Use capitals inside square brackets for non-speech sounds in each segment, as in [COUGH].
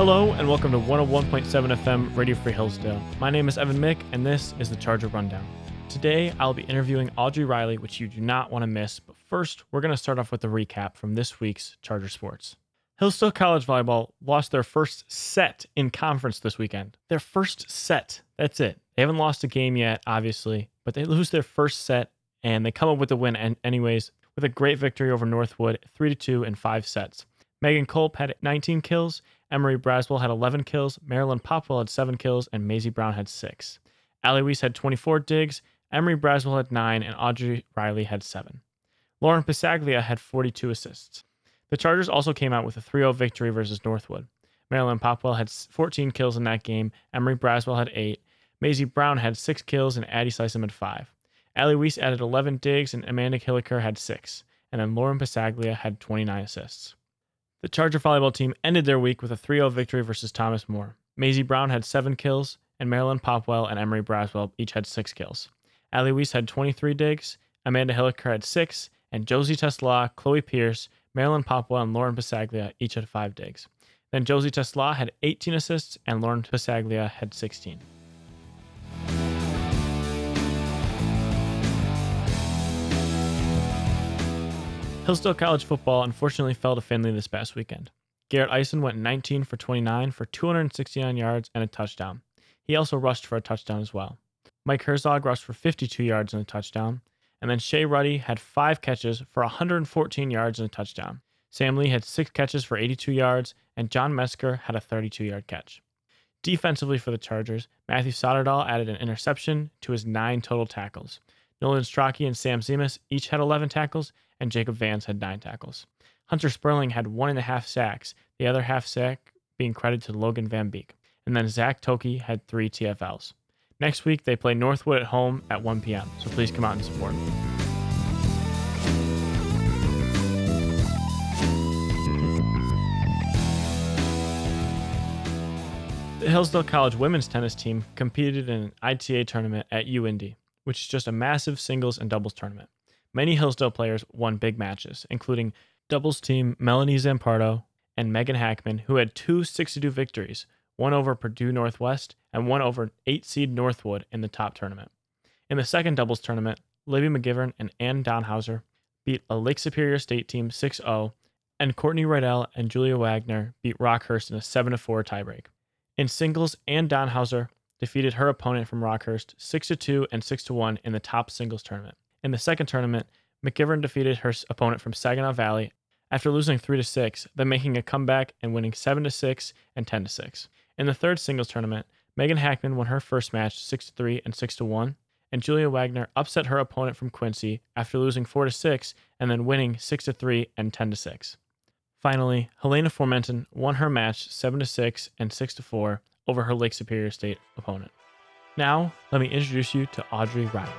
Hello and welcome to 101.7 FM Radio Free Hillsdale. My name is Evan Mick and this is the Charger Rundown. Today I'll be interviewing Audrey Riley, which you do not want to miss. But first, we're going to start off with a recap from this week's Charger Sports. Hillsdale College Volleyball lost their first set in conference this weekend. Their first set. That's it. They haven't lost a game yet, obviously, but they lose their first set and they come up with a win and anyways with a great victory over Northwood, 3 to 2 in 5 sets. Megan Culp had 19 kills Emery Braswell had 11 kills, Marilyn Popwell had 7 kills, and Maisie Brown had 6. Allie Weiss had 24 digs, Emery Braswell had 9, and Audrey Riley had 7. Lauren Pisaglia had 42 assists. The Chargers also came out with a 3 0 victory versus Northwood. Marilyn Popwell had 14 kills in that game, Emery Braswell had 8, Maisie Brown had 6 kills, and Addie Sysum had 5. Allie Weiss added 11 digs, and Amanda Hilliker had 6, and then Lauren Pisaglia had 29 assists. The Charger volleyball team ended their week with a 3 0 victory versus Thomas More. Maisie Brown had seven kills, and Marilyn Popwell and Emery Braswell each had six kills. Allie Weiss had 23 digs, Amanda Hilliker had six, and Josie Tesla, Chloe Pierce, Marilyn Popwell, and Lauren Pasaglia each had five digs. Then Josie Tesla had 18 assists, and Lauren Pasaglia had 16. Hillsdale College football unfortunately fell to Findlay this past weekend. Garrett Eisen went 19 for 29 for 269 yards and a touchdown. He also rushed for a touchdown as well. Mike Herzog rushed for 52 yards and a touchdown. And then Shea Ruddy had five catches for 114 yards and a touchdown. Sam Lee had six catches for 82 yards, and John Mesker had a 32 yard catch. Defensively for the Chargers, Matthew Soderdahl added an interception to his nine total tackles. Nolan Strachey and Sam Zemas each had 11 tackles, and Jacob Vance had nine tackles. Hunter Sperling had one and a half sacks, the other half sack being credited to Logan Van Beek. And then Zach Toki had three TFLs. Next week, they play Northwood at home at 1 p.m., so please come out and support. The Hillsdale College women's tennis team competed in an ITA tournament at UIndy, which is just a massive singles and doubles tournament. Many Hillsdale players won big matches, including doubles team Melanie Zampardo and Megan Hackman, who had two 62 victories, one over Purdue Northwest and one over 8 seed Northwood in the top tournament. In the second doubles tournament, Libby McGivern and Ann Donhauser beat a Lake Superior State team 6 0, and Courtney Rydell and Julia Wagner beat Rockhurst in a 7 4 tiebreak. In singles, Ann Donhauser defeated her opponent from Rockhurst 6 2 and 6 1 in the top singles tournament. In the second tournament, McGivern defeated her opponent from Saginaw Valley after losing 3 to 6, then making a comeback and winning 7 to 6 and 10 to 6. In the third singles tournament, Megan Hackman won her first match 6 to 3 and 6 to 1, and Julia Wagner upset her opponent from Quincy after losing 4 to 6 and then winning 6 to 3 and 10 to 6. Finally, Helena Formenton won her match 7 to 6 and 6 to 4 over her Lake Superior State opponent. Now, let me introduce you to Audrey Riley.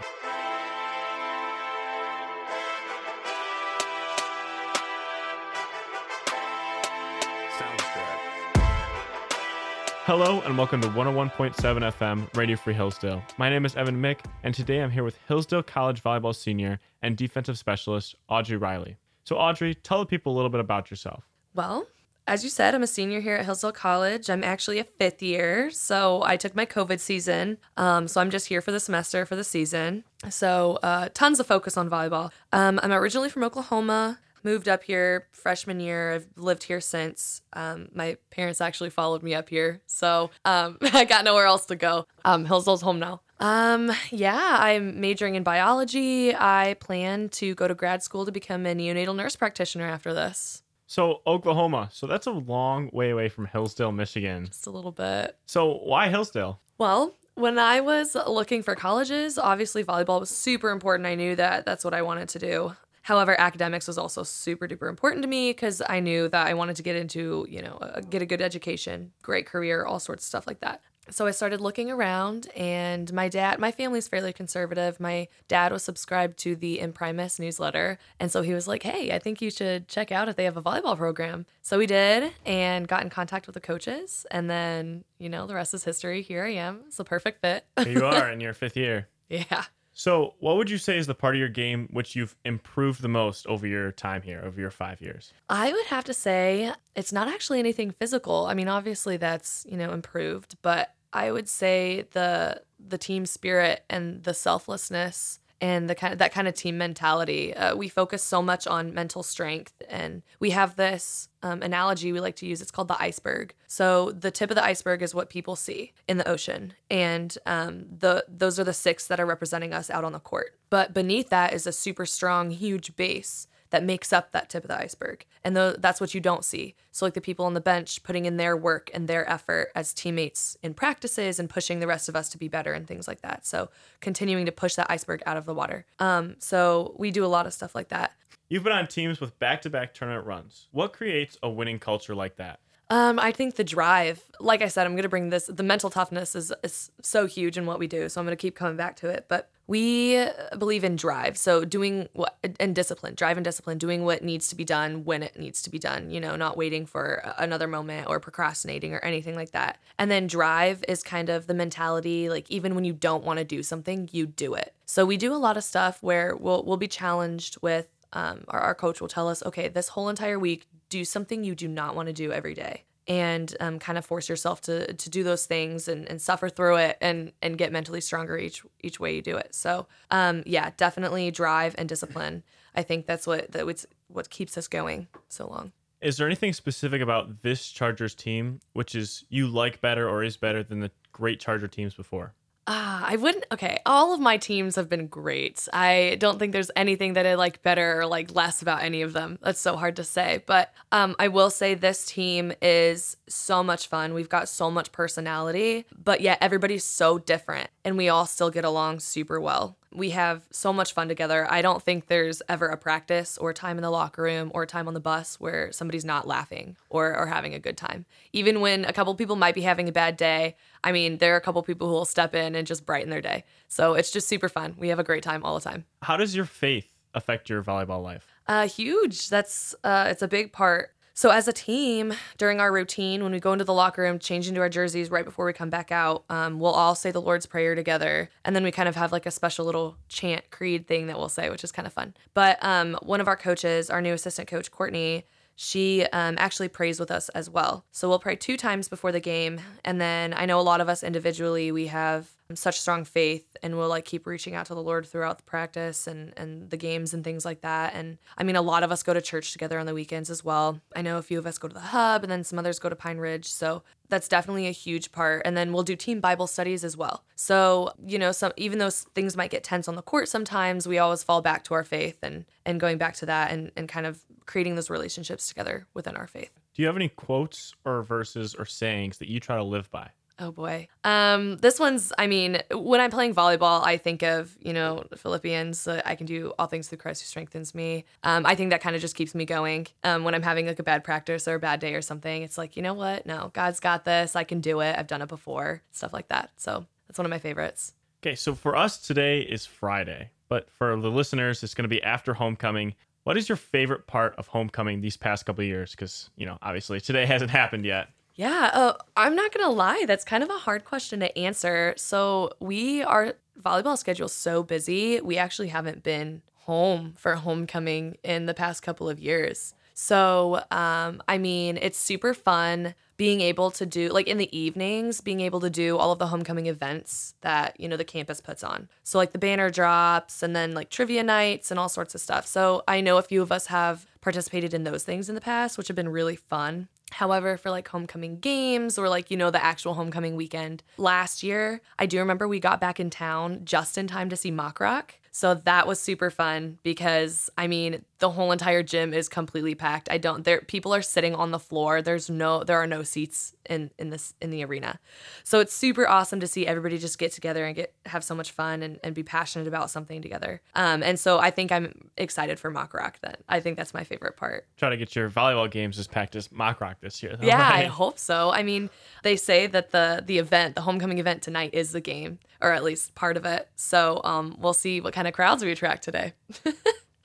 Hello and welcome to 101.7 FM Radio Free Hillsdale. My name is Evan Mick, and today I'm here with Hillsdale College volleyball senior and defensive specialist Audrey Riley. So, Audrey, tell the people a little bit about yourself. Well, as you said, I'm a senior here at Hillsdale College. I'm actually a fifth year, so I took my COVID season. Um, so I'm just here for the semester for the season. So uh, tons of focus on volleyball. Um, I'm originally from Oklahoma moved up here freshman year. I've lived here since. Um, my parents actually followed me up here, so um, [LAUGHS] I got nowhere else to go. Um, Hillsdale's home now. Um, yeah, I'm majoring in biology. I plan to go to grad school to become a neonatal nurse practitioner after this. So Oklahoma. So that's a long way away from Hillsdale, Michigan. Just a little bit. So why Hillsdale? Well, when I was looking for colleges, obviously volleyball was super important. I knew that that's what I wanted to do. However, academics was also super duper important to me because I knew that I wanted to get into, you know, get a good education, great career, all sorts of stuff like that. So I started looking around, and my dad, my family's fairly conservative. My dad was subscribed to the Imprimis newsletter. And so he was like, hey, I think you should check out if they have a volleyball program. So we did and got in contact with the coaches. And then, you know, the rest is history. Here I am. It's a perfect fit. Here you are [LAUGHS] in your fifth year. Yeah. So, what would you say is the part of your game which you've improved the most over your time here, over your five years? I would have to say it's not actually anything physical. I mean, obviously that's, you know, improved, but I would say the the team spirit and the selflessness and the kind of that kind of team mentality. Uh, we focus so much on mental strength, and we have this um, analogy we like to use. It's called the iceberg. So the tip of the iceberg is what people see in the ocean, and um, the those are the six that are representing us out on the court. But beneath that is a super strong, huge base that makes up that tip of the iceberg. And th- that's what you don't see. So, like the people on the bench putting in their work and their effort as teammates in practices and pushing the rest of us to be better and things like that. So, continuing to push that iceberg out of the water. Um, so, we do a lot of stuff like that. You've been on teams with back to back tournament runs. What creates a winning culture like that? Um, I think the drive, like I said, I'm going to bring this, the mental toughness is, is so huge in what we do. So I'm going to keep coming back to it. But we believe in drive. So doing what, and discipline, drive and discipline, doing what needs to be done when it needs to be done, you know, not waiting for another moment or procrastinating or anything like that. And then drive is kind of the mentality, like even when you don't want to do something, you do it. So we do a lot of stuff where we'll, we'll be challenged with um, our, our coach will tell us, okay, this whole entire week, do something you do not want to do every day and um, kind of force yourself to to do those things and, and suffer through it and and get mentally stronger each each way you do it. So um, yeah, definitely drive and discipline. I think that's what that what's what keeps us going so long. Is there anything specific about this Chargers team which is you like better or is better than the great Charger teams before? Ah, I wouldn't. Okay, all of my teams have been great. I don't think there's anything that I like better or like less about any of them. That's so hard to say. But um, I will say this team is so much fun. We've got so much personality, but yet everybody's so different, and we all still get along super well. We have so much fun together. I don't think there's ever a practice or time in the locker room or time on the bus where somebody's not laughing or, or having a good time. Even when a couple people might be having a bad day, I mean, there are a couple people who will step in and just brighten their day. So it's just super fun. We have a great time all the time. How does your faith affect your volleyball life? Uh, huge. That's uh, it's a big part so, as a team, during our routine, when we go into the locker room, change into our jerseys right before we come back out, um, we'll all say the Lord's Prayer together. And then we kind of have like a special little chant creed thing that we'll say, which is kind of fun. But um, one of our coaches, our new assistant coach, Courtney, she um, actually prays with us as well. So we'll pray two times before the game. And then I know a lot of us individually, we have such strong faith and we'll like keep reaching out to the Lord throughout the practice and and the games and things like that. And I mean a lot of us go to church together on the weekends as well. I know a few of us go to the hub and then some others go to Pine Ridge. So that's definitely a huge part. And then we'll do team Bible studies as well. So, you know, some even though things might get tense on the court sometimes, we always fall back to our faith and and going back to that and, and kind of creating those relationships together within our faith. Do you have any quotes or verses or sayings that you try to live by? Oh boy. Um, this one's, I mean, when I'm playing volleyball, I think of, you know, Philippians, uh, I can do all things through Christ who strengthens me. Um, I think that kind of just keeps me going. Um, when I'm having like a bad practice or a bad day or something, it's like, you know what? No, God's got this. I can do it. I've done it before, stuff like that. So that's one of my favorites. Okay. So for us, today is Friday, but for the listeners, it's going to be after homecoming. What is your favorite part of homecoming these past couple years? Because, you know, obviously today [LAUGHS] hasn't happened yet. Yeah, uh, I'm not gonna lie. That's kind of a hard question to answer. So we our volleyball schedule so busy. We actually haven't been home for homecoming in the past couple of years. So, um, I mean, it's super fun being able to do like in the evenings, being able to do all of the homecoming events that, you know, the campus puts on. So like the banner drops and then like trivia nights and all sorts of stuff. So I know a few of us have participated in those things in the past, which have been really fun. However, for like homecoming games or like, you know, the actual homecoming weekend last year, I do remember we got back in town just in time to see Mock Rock. So that was super fun because I mean, the whole entire gym is completely packed. I don't there people are sitting on the floor. There's no there are no seats in in this in the arena. So it's super awesome to see everybody just get together and get have so much fun and, and be passionate about something together. Um and so I think I'm excited for Mock Rock then. I think that's my favorite part. Try to get your volleyball games as packed as Mock Rock this year. Though, yeah, right? I hope so. I mean, they say that the the event, the homecoming event tonight is the game, or at least part of it. So um we'll see what kind of crowds we attract today. [LAUGHS]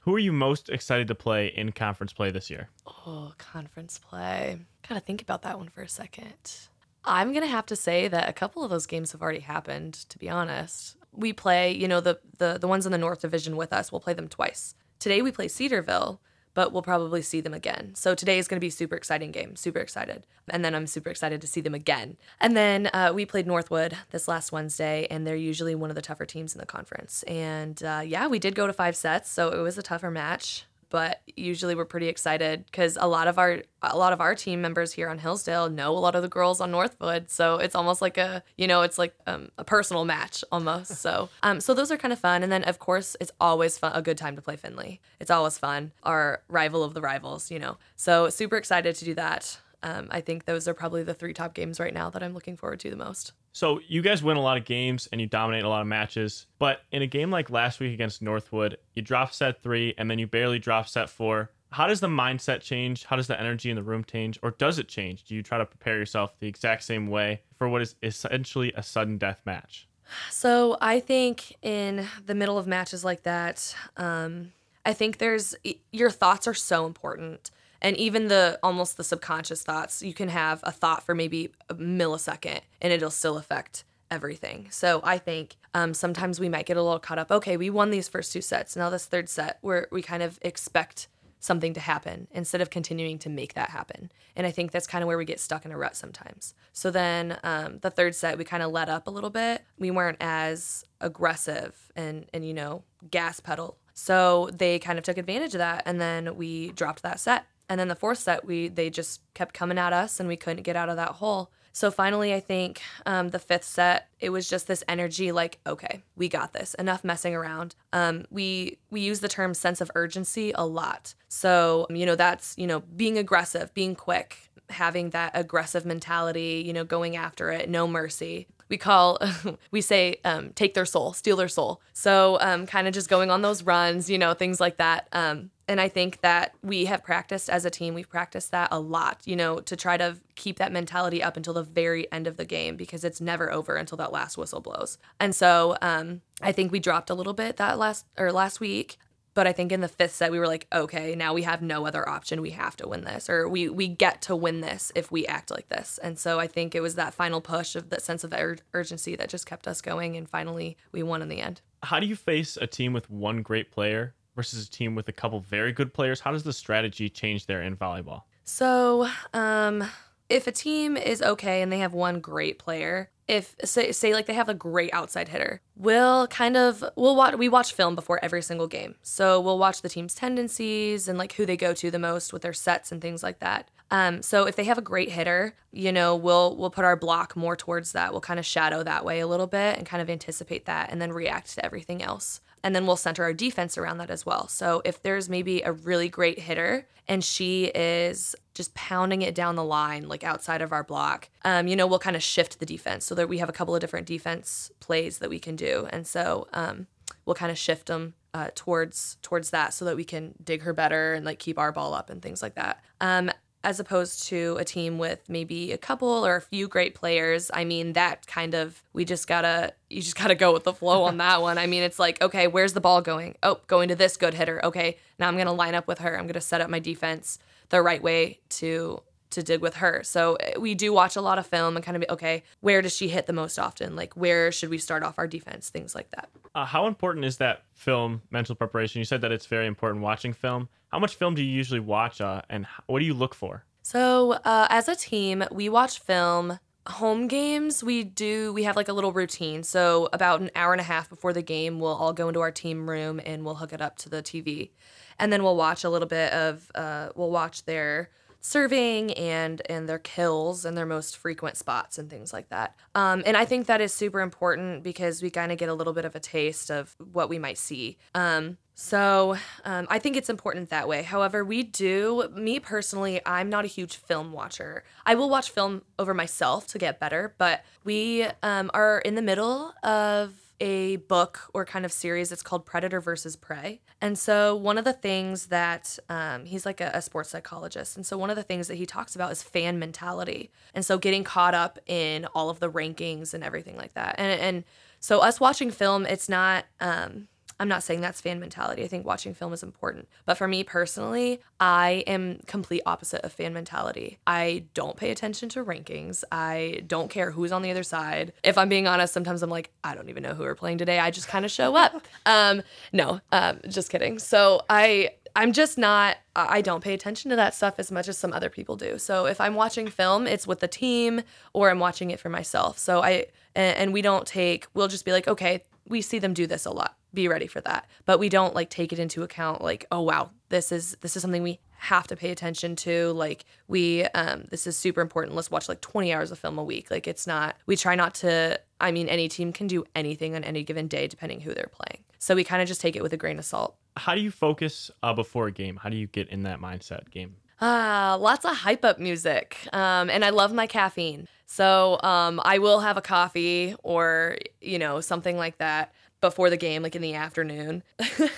Who are you most excited to play in conference play this year? Oh, conference play. Gotta think about that one for a second. I'm gonna have to say that a couple of those games have already happened, to be honest. we play, you know, the the the ones in the North Division with us, we'll play them twice. Today we play Cedarville, but we'll probably see them again. So today is going to be super exciting game. Super excited. And then I'm super excited to see them again. And then uh, we played Northwood this last Wednesday, and they're usually one of the tougher teams in the conference. And uh, yeah, we did go to five sets, so it was a tougher match but usually we're pretty excited because a lot of our a lot of our team members here on Hillsdale know a lot of the girls on Northwood, so it's almost like a you know it's like um, a personal match almost. So [LAUGHS] um so those are kind of fun, and then of course it's always fun a good time to play Findlay. It's always fun, our rival of the rivals, you know. So super excited to do that. Um, I think those are probably the three top games right now that I'm looking forward to the most. So you guys win a lot of games and you dominate a lot of matches, but in a game like last week against Northwood, you drop set three and then you barely drop set four. How does the mindset change? How does the energy in the room change, or does it change? Do you try to prepare yourself the exact same way for what is essentially a sudden death match? So I think in the middle of matches like that, um, I think there's your thoughts are so important and even the almost the subconscious thoughts you can have a thought for maybe a millisecond and it'll still affect everything. So i think um, sometimes we might get a little caught up okay we won these first two sets now this third set where we kind of expect something to happen instead of continuing to make that happen. And i think that's kind of where we get stuck in a rut sometimes. So then um, the third set we kind of let up a little bit. We weren't as aggressive and and you know gas pedal. So they kind of took advantage of that and then we dropped that set and then the fourth set, we they just kept coming at us, and we couldn't get out of that hole. So finally, I think um, the fifth set, it was just this energy, like, okay, we got this. Enough messing around. Um, we we use the term sense of urgency a lot. So you know that's you know being aggressive, being quick, having that aggressive mentality. You know, going after it, no mercy we call [LAUGHS] we say um, take their soul steal their soul so um, kind of just going on those runs you know things like that um, and I think that we have practiced as a team, we've practiced that a lot, you know, to try to keep that mentality up until the very end of the game because it's never over until that last whistle blows. And so um, I think we dropped a little bit that last or last week. But I think in the fifth set we were like, okay, now we have no other option. We have to win this, or we we get to win this if we act like this. And so I think it was that final push of that sense of ur- urgency that just kept us going, and finally we won in the end. How do you face a team with one great player versus a team with a couple very good players? How does the strategy change there in volleyball? So, um, if a team is okay and they have one great player, if say, say like they have a great outside hitter, we'll kind of we'll watch we watch film before every single game. So we'll watch the team's tendencies and like who they go to the most with their sets and things like that. Um, so if they have a great hitter, you know, we'll we'll put our block more towards that. We'll kind of shadow that way a little bit and kind of anticipate that and then react to everything else. And then we'll center our defense around that as well. So if there's maybe a really great hitter and she is just pounding it down the line, like outside of our block, um, you know, we'll kind of shift the defense so that we have a couple of different defense plays that we can do. And so um, we'll kind of shift them uh, towards towards that so that we can dig her better and like keep our ball up and things like that. Um, as opposed to a team with maybe a couple or a few great players. I mean, that kind of we just gotta you just gotta go with the flow on that one. I mean, it's like, okay, where's the ball going? Oh, going to this good hitter. Okay, now I'm gonna line up with her. I'm gonna set up my defense the right way to to dig with her. So eh, we do watch a lot of film and kind of be okay, where does she hit the most often? Like where should we start off our defense? Things like that. Uh, how important is that film mental preparation? You said that it's very important watching film. How much film do you usually watch, uh, and what do you look for? So uh, as a team, we watch film. Home games, we do, we have like a little routine. So, about an hour and a half before the game, we'll all go into our team room and we'll hook it up to the TV. And then we'll watch a little bit of, uh, we'll watch their serving and and their kills and their most frequent spots and things like that. Um, and I think that is super important because we kind of get a little bit of a taste of what we might see. Um, so um, I think it's important that way. However, we do, me personally, I'm not a huge film watcher. I will watch film over myself to get better, but we um, are in the middle of a book or kind of series. It's called Predator versus Prey. And so, one of the things that um, he's like a, a, sports psychologist. And so, one of the things that he talks about is fan mentality. And so, getting caught up in all of the rankings and everything like that. And, and so, us watching film, it's not, um, I'm not saying that's fan mentality. I think watching film is important. But for me personally, I am complete opposite of fan mentality. I don't pay attention to rankings. I don't care who's on the other side. If I'm being honest, sometimes I'm like, I don't even know who we're playing today. I just kind of show up. [LAUGHS] Um, no, um, just kidding. So I I'm just not, I don't pay attention to that stuff as much as some other people do. So if I'm watching film, it's with the team or I'm watching it for myself. So I, and, and we don't take, we'll just be like, okay, we see them do this a lot. Be ready for that. But we don't like take it into account like, oh wow, this is this is something we have to pay attention to. Like we um this is super important. Let's watch like 20 hours of film a week. Like it's not we try not to I mean any team can do anything on any given day depending who they're playing. So we kind of just take it with a grain of salt. How do you focus uh, before a game? How do you get in that mindset game? Ah, lots of hype up music. Um, and I love my caffeine. So um, I will have a coffee or, you know, something like that before the game, like in the afternoon.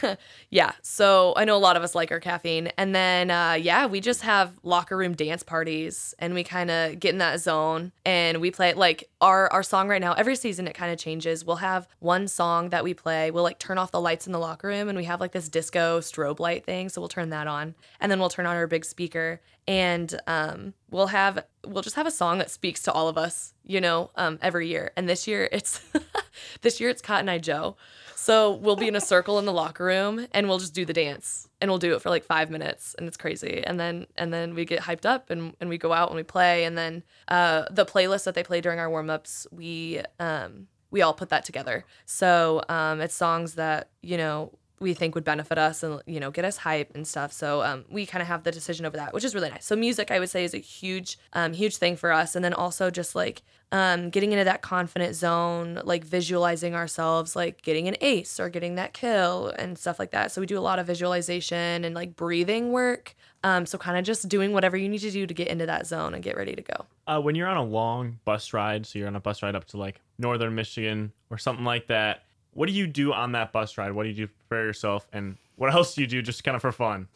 [LAUGHS] yeah. So I know a lot of us like our caffeine. And then, uh, yeah, we just have locker room dance parties and we kind of get in that zone and we play like our, our song right now. Every season it kind of changes. We'll have one song that we play. We'll like turn off the lights in the locker room and we have like this disco strobe light thing. So we'll turn that on and then we'll turn on our big speaker and um, we'll have we'll just have a song that speaks to all of us you know um, every year. And this year it's [LAUGHS] this year it's cotton eye joe. So we'll be in a circle in the locker room and we'll just do the dance and we'll do it for like five minutes and it's crazy. And then and then we get hyped up and, and we go out and we play. And then uh, the playlist that they play during our warm-ups we um, we all put that together. So um, it's songs that you know we think would benefit us and you know get us hype and stuff. So um, we kind of have the decision over that which is really nice. So music i would say is a huge um, huge thing for us. And then also just like um, getting into that confident zone like visualizing ourselves like getting an ace or getting that kill and stuff like that. So we do a lot of visualization and like breathing work. Um, so kind of just doing whatever you need to do to get into that zone and get ready to go. Uh, when you're on a long bus ride so you're on a bus ride up to like northern michigan or something like that what do you do on that bus ride? What do you do to prepare yourself? And what [LAUGHS] else do you do just kind of for fun?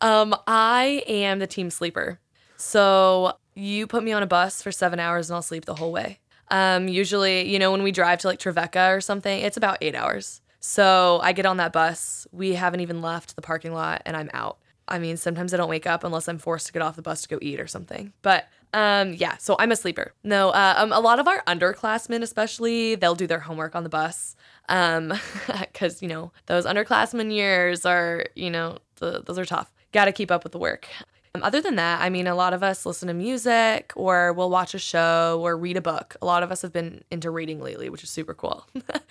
Um, I am the team sleeper. So you put me on a bus for seven hours and I'll sleep the whole way. Um, usually, you know, when we drive to like Trevecca or something, it's about eight hours. So I get on that bus. We haven't even left the parking lot and I'm out. I mean, sometimes I don't wake up unless I'm forced to get off the bus to go eat or something. But um, yeah, so I'm a sleeper. No, uh, um, a lot of our underclassmen, especially, they'll do their homework on the bus. Um, [LAUGHS] because you know those underclassmen years are, you know, the, those are tough. Got to keep up with the work. Um, other than that, I mean, a lot of us listen to music or we'll watch a show or read a book. A lot of us have been into reading lately, which is super cool.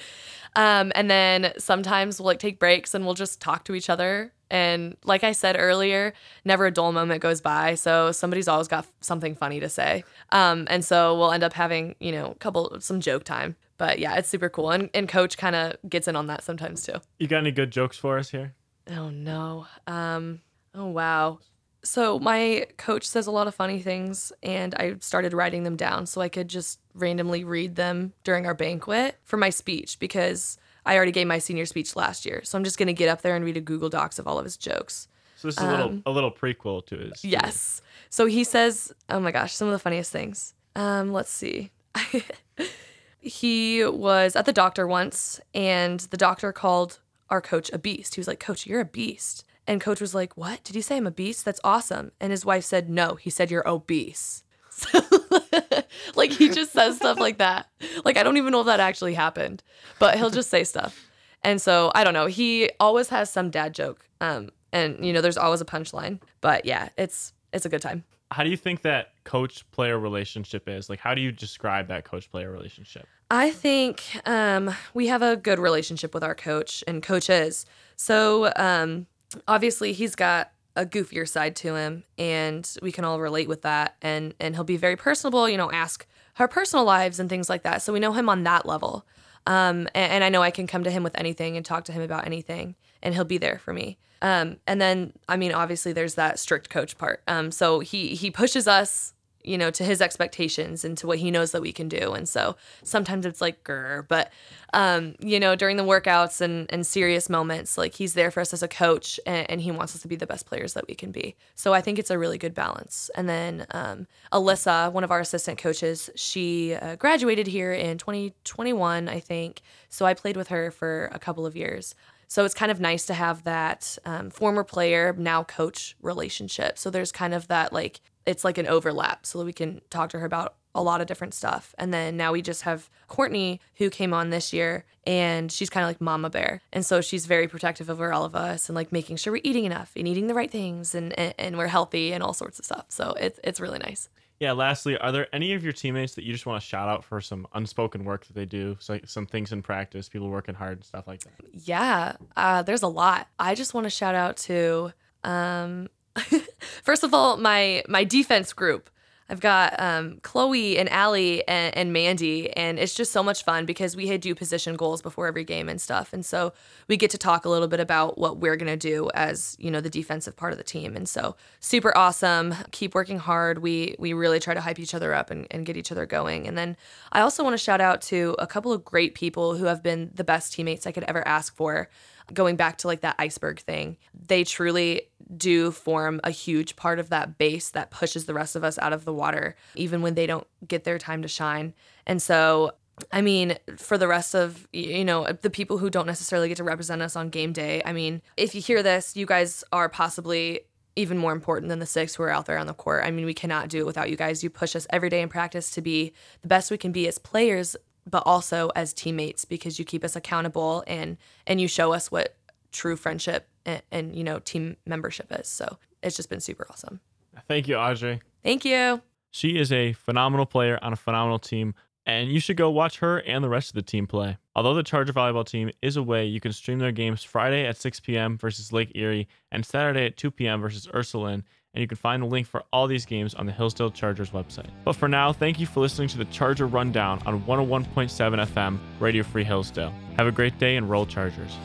[LAUGHS] um, and then sometimes we'll like take breaks and we'll just talk to each other and like I said earlier, never a dull moment goes by. So somebody's always got something funny to say. Um, and so we'll end up having, you know, a couple, some joke time. But yeah, it's super cool. And, and coach kind of gets in on that sometimes too. You got any good jokes for us here? Oh, no. Um, oh, wow. So my coach says a lot of funny things, and I started writing them down so I could just randomly read them during our banquet for my speech because I already gave my senior speech last year, so I'm just gonna get up there and read a Google Docs of all of his jokes. So this is a little um, a little prequel to his. Yes. So he says, "Oh my gosh, some of the funniest things." Um, let's see. [LAUGHS] he was at the doctor once, and the doctor called our coach a beast. He was like, "Coach, you're a beast." And coach was like, "What? Did he say I'm a beast? That's awesome." And his wife said, "No, he said you're obese." [LAUGHS] [LAUGHS] like he just says stuff like that. Like I don't even know if that actually happened, but he'll just say stuff. And so I don't know. He always has some dad joke. Um, and you know, there's always a punchline. But yeah, it's it's a good time. How do you think that coach player relationship is? Like, how do you describe that coach player relationship? I think um, we have a good relationship with our coach and coaches. So um, obviously, he's got a goofier side to him and we can all relate with that and and he'll be very personable you know ask our personal lives and things like that. So we know him on that level. Um, and, and, i know i can come to him with anything and talk to him about anything and he'll be there for me. Um, and then i mean obviously there's that strict coach part. Um, so he he pushes us you know, to his expectations and to what he knows that we can do. And so sometimes it's like, grr, but, um, you know, during the workouts and, and serious moments, like he's there for us as a coach and, and, he wants us to be the best players that we can be. So I think it's a really good balance. And then um, Alyssa, one of our assistant coaches, she uh, graduated here in 2021, I think. So I played with her for a couple of years. So it's kind of nice to have that um, former player, now coach relationship. So there's kind of that like, it's like an overlap so that we can talk to her about a lot of different stuff. And then now we just have Courtney who came on this year and she's kind of like mama bear. And so she's very protective over all of us and like making sure we're eating enough and eating the right things and, and, and we're healthy and all sorts of stuff. So it's, it's really nice. Yeah. Lastly, are there any of your teammates that you just want to shout out for some unspoken work that they do? So like some things in practice, people working hard and stuff like that. Yeah. Uh, there's a lot. I just want to shout out to, um, [LAUGHS] first of all, my, my defense group. I've got um, Chloe and Allie and, and, Mandy, and it's just so much fun because we had do position goals before every game and stuff, and so we get to talk a little bit about what we're gonna do as you know the defensive part of the team, and so super awesome. Keep working hard. We we really try to hype each other up and, and get each other going, and then I also want to shout out to a couple of great people who have been the best teammates I could ever ask for going back to like that iceberg thing, they truly do form a huge part of that base that pushes the rest of us out of the water, even when they don't get their time to shine. And so I mean, for the rest of, you know, the people who don't necessarily get to represent us on game day, I mean, if you hear this, you guys are possibly even more important than the six who are out there on the court. I mean, we cannot do it without you guys. You push us every day in practice to be the best we can be as players, but also as teammates because you keep us accountable and and you show us what true friendship and, and you know team membership is. So it's just been super awesome. Thank you, Audrey. Thank you. She is a phenomenal player on a phenomenal team, and you should go watch her and the rest of the team play. Although the Charger volleyball team is away, you can stream their games Friday at 6 p.m. versus Lake Erie and Saturday at 2 p.m. versus Ursuline and you can find the link for all these games on the Hillsdale Chargers website. But for now, thank you for listening to the Charger Rundown on 101.7 FM, Radio Free Hillsdale. Have a great day and roll Chargers.